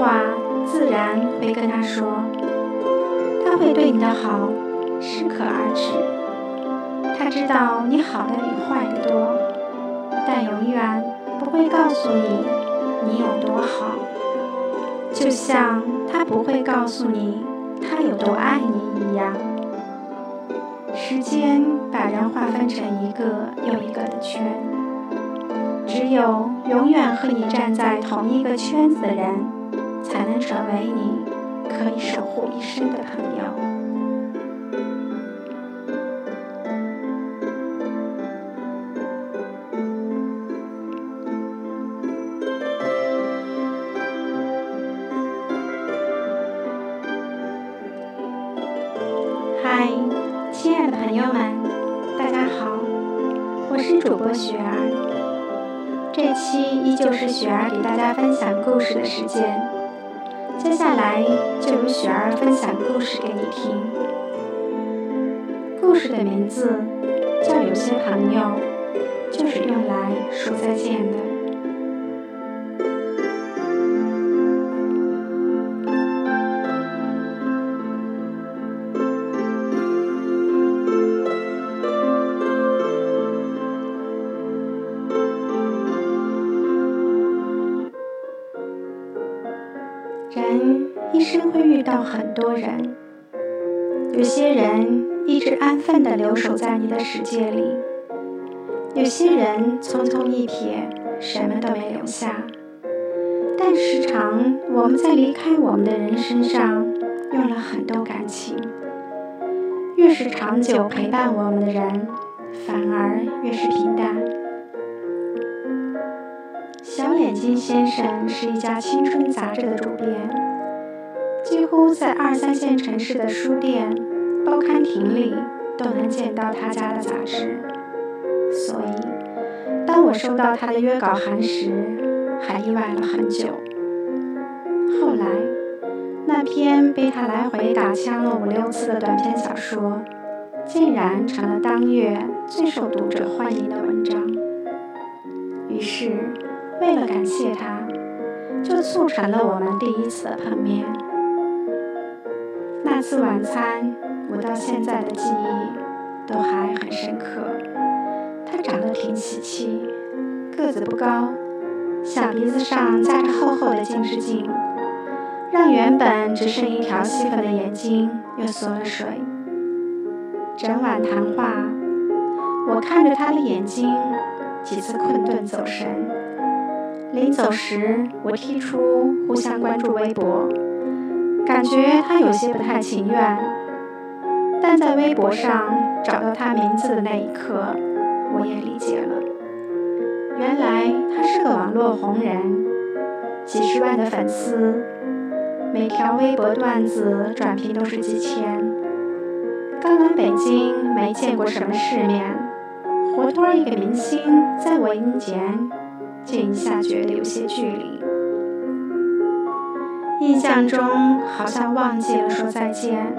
话，自然会跟他说。他会对你的好适可而止。他知道你好的比坏的多，但永远不会告诉你你有多好。就像他不会告诉你他有多爱你一样。时间把人划分成一个又一个的圈，只有永远和你站在同一个圈子的人，才能成为你可以守护一生的朋友。嗨亲爱的朋友们，大家好，我是主播雪儿。这期依旧是雪儿给大家分享故事的时间，接下来就由雪儿分享故事给你听。故事的名字叫《有些朋友就是用来说再见的》。到很多人，有些人一直安分地留守在你的世界里，有些人匆匆一瞥，什么都没留下。但时常我们在离开我们的人身上用了很多感情，越是长久陪伴我们的人，反而越是平淡。小眼睛先生是一家青春杂志的主编，几乎在二三线城市的书店、报刊亭里都能见到他家的杂志。所以，当我收到他的约稿函时，还意外了很久。后来，那篇被他来回打枪了五六次的短篇小说，竟然成了当月最受读者欢迎的文章。于是。为了感谢他，就促成了我们第一次的碰面。那次晚餐，我到现在的记忆都还很深刻。他长得挺喜气，个子不高，小鼻子上架着厚厚的近视镜，让原本只剩一条细粉的眼睛又缩了水。整晚谈话，我看着他的眼睛，几次困顿走神。临走时，我提出互相关注微博，感觉他有些不太情愿。但在微博上找到他名字的那一刻，我也理解了。原来他是个网络红人，几十万的粉丝，每条微博段子转评都是几千。刚来北京，没见过什么世面，活脱一个明星，在我眼前。竟一下觉得有些距离，印象中好像忘记了说再见，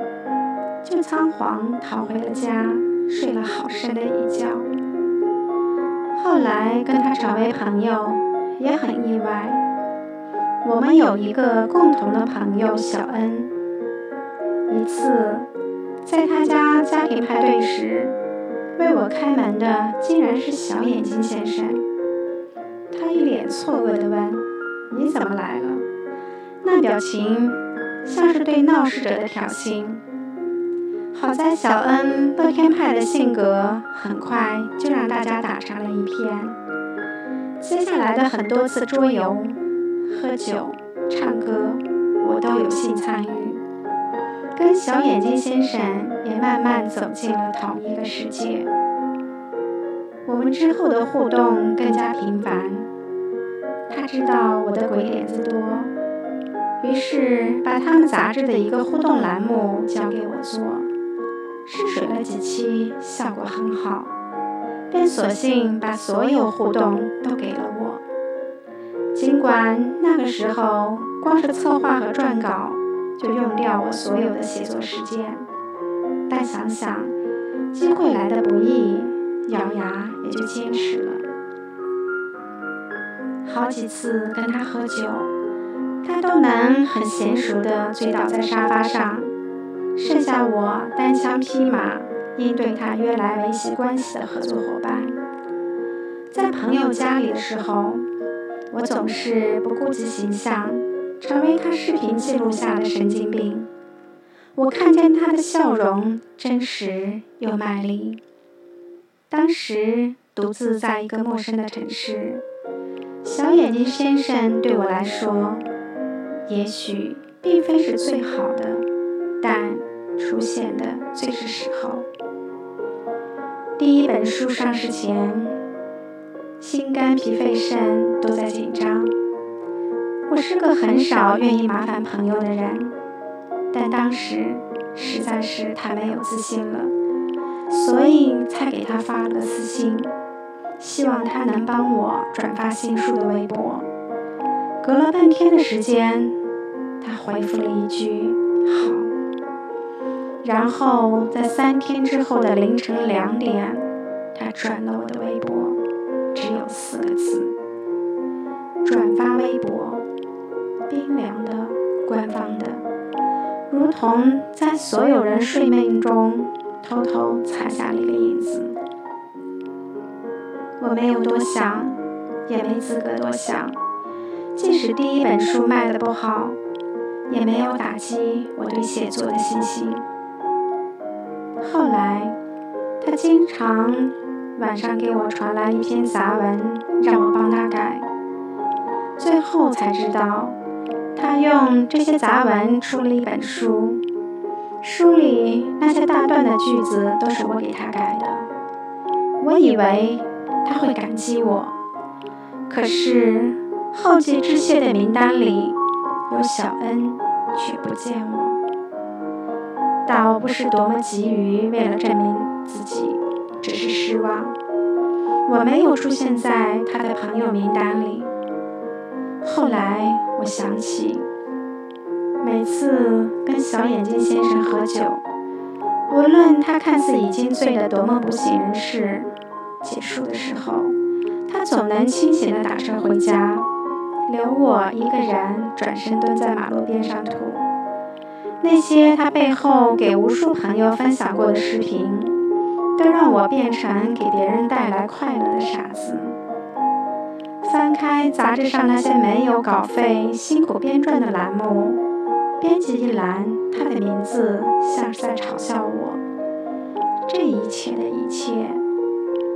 就仓皇逃回了家，睡了好深的一觉。后来跟他成为朋友也很意外，我们有一个共同的朋友小恩，一次在他家家庭派对时，为我开门的竟然是小眼睛先生。他一脸错愕地问：“你怎么来了？”那表情像是对闹事者的挑衅。好在小恩乐天派的性格，很快就让大家打成了一片。接下来的很多次桌游、喝酒、唱歌，我都有幸参与，跟小眼睛先生也慢慢走进了同一个世界。我们之后的互动更加频繁。他知道我的鬼点子多，于是把他们杂志的一个互动栏目交给我做，试水了几期，效果很好，便索性把所有互动都给了我。尽管那个时候光是策划和撰稿就用掉我所有的写作时间，但想想机会来的不易。咬牙也就坚持了。好几次跟他喝酒，他都能很娴熟地醉倒在沙发上，剩下我单枪匹马应对他约来维系关系的合作伙伴。在朋友家里的时候，我总是不顾及形象，成为他视频记录下的神经病。我看见他的笑容真实又卖力。当时独自在一个陌生的城市，小眼睛先生对我来说，也许并非是最好的，但出现的最是时候。第一本书上市前，心肝脾肺肾都在紧张。我是个很少愿意麻烦朋友的人。但当时实在是太没有自信了，所以才给他发了个私信，希望他能帮我转发新书的微博。隔了半天的时间，回复了一句“好”，然后在三天之后的凌晨两点，他转了我的微博，只有四个字：转发微博，冰凉的，官方的。如同在所有人睡梦中偷偷踩下了一个影子。我没有多想，也没资格多想。即使第一本书卖的不好，也没有打击我对写作的信心。后来，他经常晚上给我传来一篇杂文，让我帮他改。最后才知道。他用这些杂文出了一本书，书里那些大段的句子都是我给他改的。我以为他会感激我，可是后继之谢的名单里有小恩，却不见我。倒不是多么急于为了证明自己，只是失望，我没有出现在他的朋友名单里。后来我想起，每次跟小眼睛先生喝酒，无论他看似已经醉得多么不省人事，结束的时候，他总能清醒地打车回家，留我一个人转身蹲在马路边上吐。那些他背后给无数朋友分享过的视频，都让我变成给别人带来快乐的傻子。翻开杂志上那些没有稿费、辛苦编撰的栏目，编辑一栏，他的名字像是在嘲笑我。这一切的一切，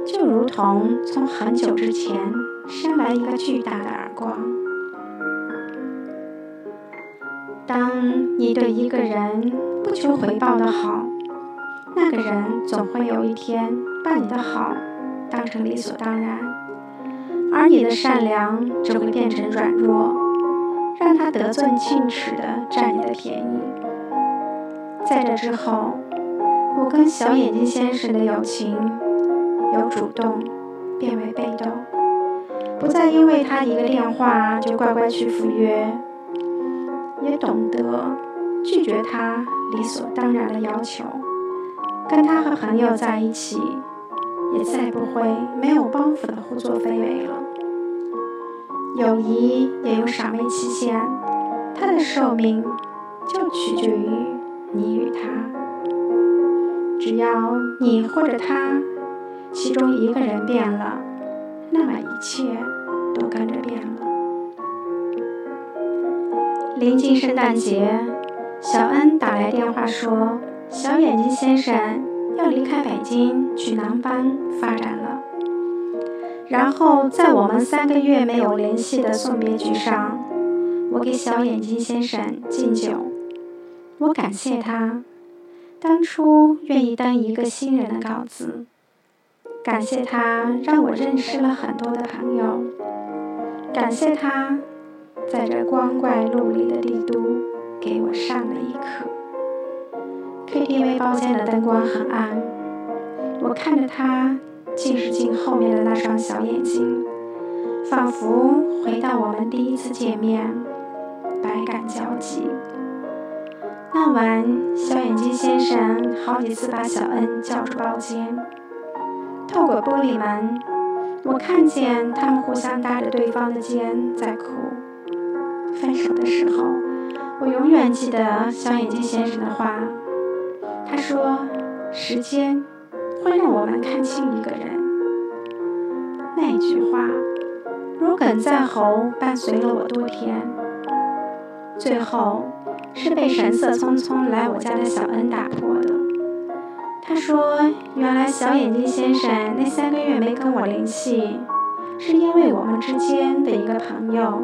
就如同从很久之前扇来一个巨大的耳光。当你对一个人不求回报的好，那个人总会有一天把你的好当成理所当然。而你的善良只会变成软弱，让他得寸进尺地占你的便宜。在这之后，我跟小眼睛先生的友情由主动变为被动，不再因为他一个电话就乖乖去赴约，也懂得拒绝他理所当然的要求。跟他和朋友在一起。也再不会没有包袱的胡作非为了。友谊也有赏味期限，它的寿命就取决于你与他。只要你或者他其中一个人变了，那么一切都跟着变了。临近圣诞节，小恩打来电话说：“小眼睛先生。”要离开北京去南方发展了。然后在我们三个月没有联系的送别局上，我给小眼睛先生敬酒，我感谢他当初愿意当一个新人的稿子，感谢他让我认识了很多的朋友，感谢他在这光怪陆离的帝都给我上了一课。KTV 包间的灯光很暗，我看着他近视镜后面的那双小眼睛，仿佛回到我们第一次见面，百感交集。那晚，小眼睛先生好几次把小恩叫出包间，透过玻璃门，我看见他们互相搭着对方的肩在哭。分手的时候，我永远记得小眼睛先生的话。他说：“时间会让我们看清一个人。”那句话如鲠在喉，伴随了我多天。最后是被神色匆匆来我家的小恩打破的。他说：“原来小眼睛先生那三个月没跟我联系，是因为我们之间的一个朋友，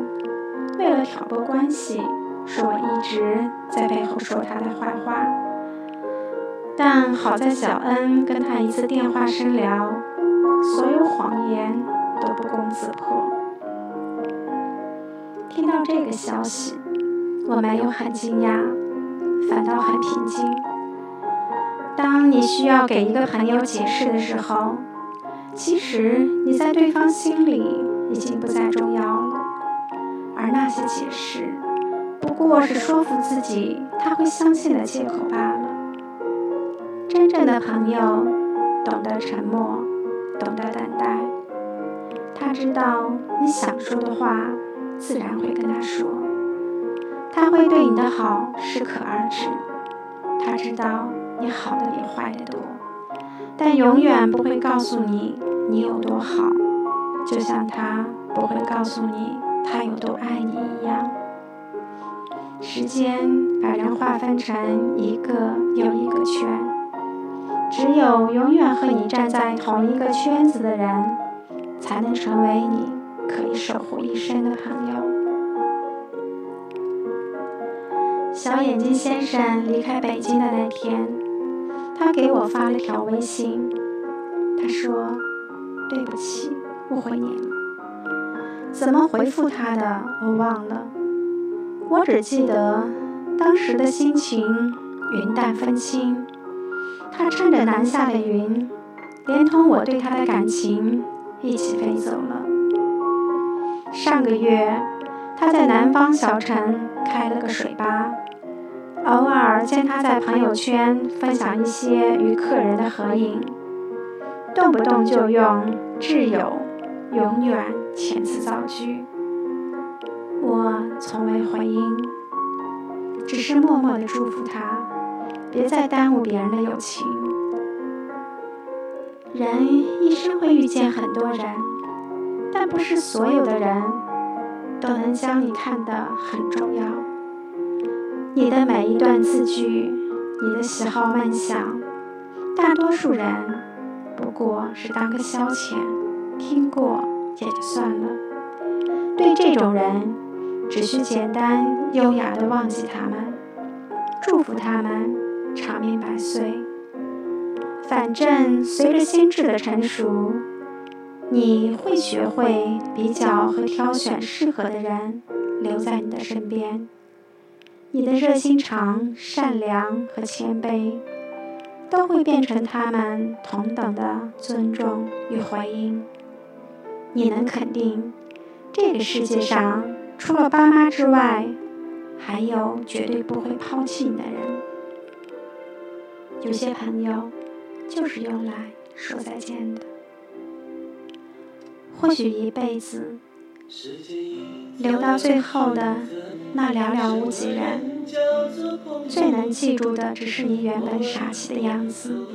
为了挑拨关系，说我一直在背后说他的坏话。”但好在小恩跟他一次电话深聊，所有谎言都不攻自破。听到这个消息，我没有很惊讶，反倒很平静。当你需要给一个朋友解释的时候，其实你在对方心里已经不再重要，而那些解释不过是说服自己他会相信的借口罢了。真正的朋友懂得沉默，懂得等待。他知道你想说的话，自然会跟他说。他会对你的好适可而止。他知道你好的比坏的多，但永远不会告诉你你有多好，就像他不会告诉你他有多爱你一样。时间把人划分成一个又一个圈。只有永远和你站在同一个圈子的人，才能成为你可以守护一生的朋友。小眼睛先生离开北京的那天，他给我发了条微信，他说：“对不起，误会你了。”怎么回复他的我忘了，我只记得当时的心情云淡风轻。他趁着南下的云，连同我对他的感情一起飞走了。上个月，他在南方小城开了个水吧，偶尔见他在朋友圈分享一些与客人的合影，动不动就用“挚友”“永远”遣词造句。我从未回应，只是默默地祝福他。别再耽误别人的友情。人一生会遇见很多人，但不是所有的人都能将你看得很重要。你的每一段字句，你的喜好梦想，大多数人不过是当个消遣，听过也就算了。对这种人，只需简单优雅地忘记他们，祝福他们。长命百岁。反正随着心智的成熟，你会学会比较和挑选适合的人留在你的身边。你的热心肠、善良和谦卑，都会变成他们同等的尊重与回应。你能肯定，这个世界上除了爸妈之外，还有绝对不会抛弃你的人。有些朋友就是用来说再见的。或许一辈子留到最后的那寥寥无几人，最能记住的只是你原本傻气的样子。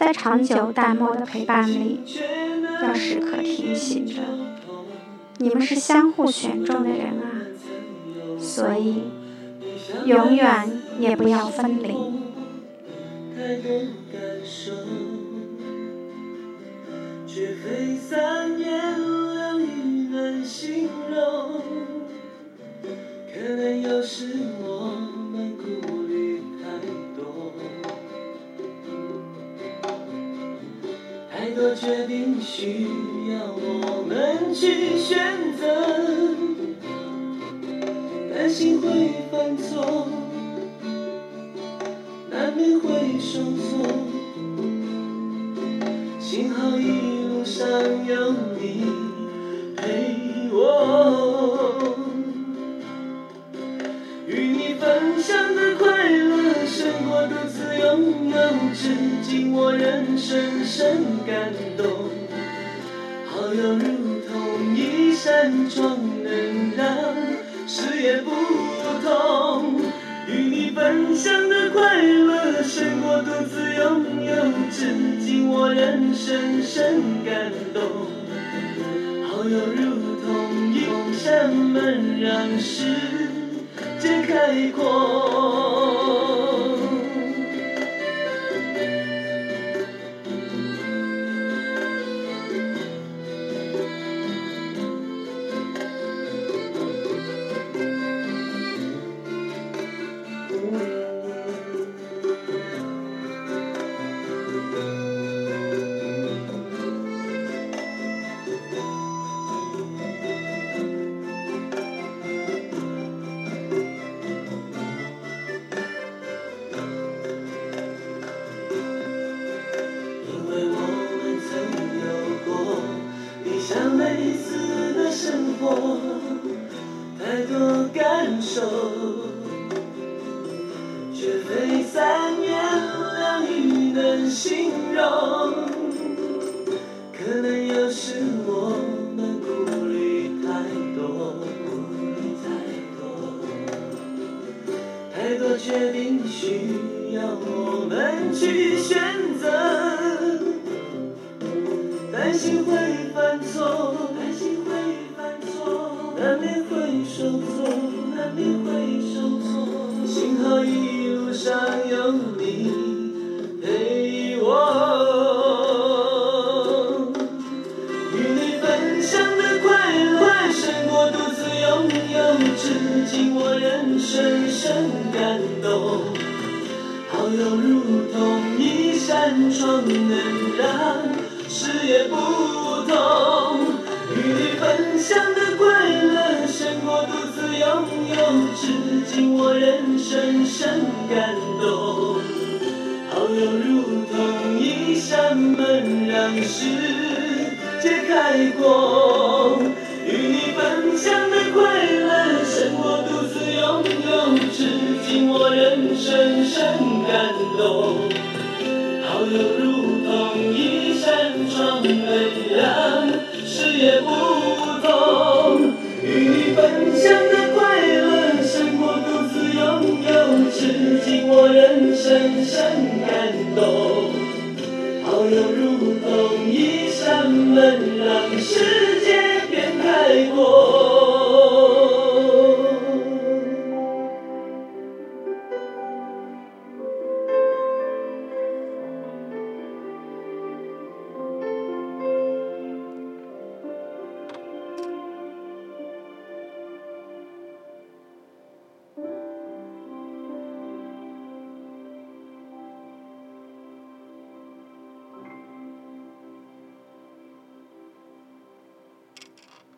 在长久淡漠的陪伴里，要时刻提醒着，你们是相互选中的人啊，所以永远也不要分离。需要我们去选择，担心会犯错。难免会受挫，幸好一路上有你陪我。与你分享的快乐胜过独自拥有，至今我仍深深感动。好友如同一扇窗，能让视野不同。与你分享的快乐，胜过独自拥有，至今我仍深深感动。好友如同一扇门，让世界开阔。难免会受挫，难免会受挫。幸好一路上有你陪我。与你分享的快乐，胜过独自拥有，至今我仍深深感动。好友如同一扇窗，能让视野不同。感动。好友如同一扇门，让世界开阔。与你分享的快乐，胜我独自拥有，至今我仍深深感动。好友如能如同一扇门，让世界变开阔。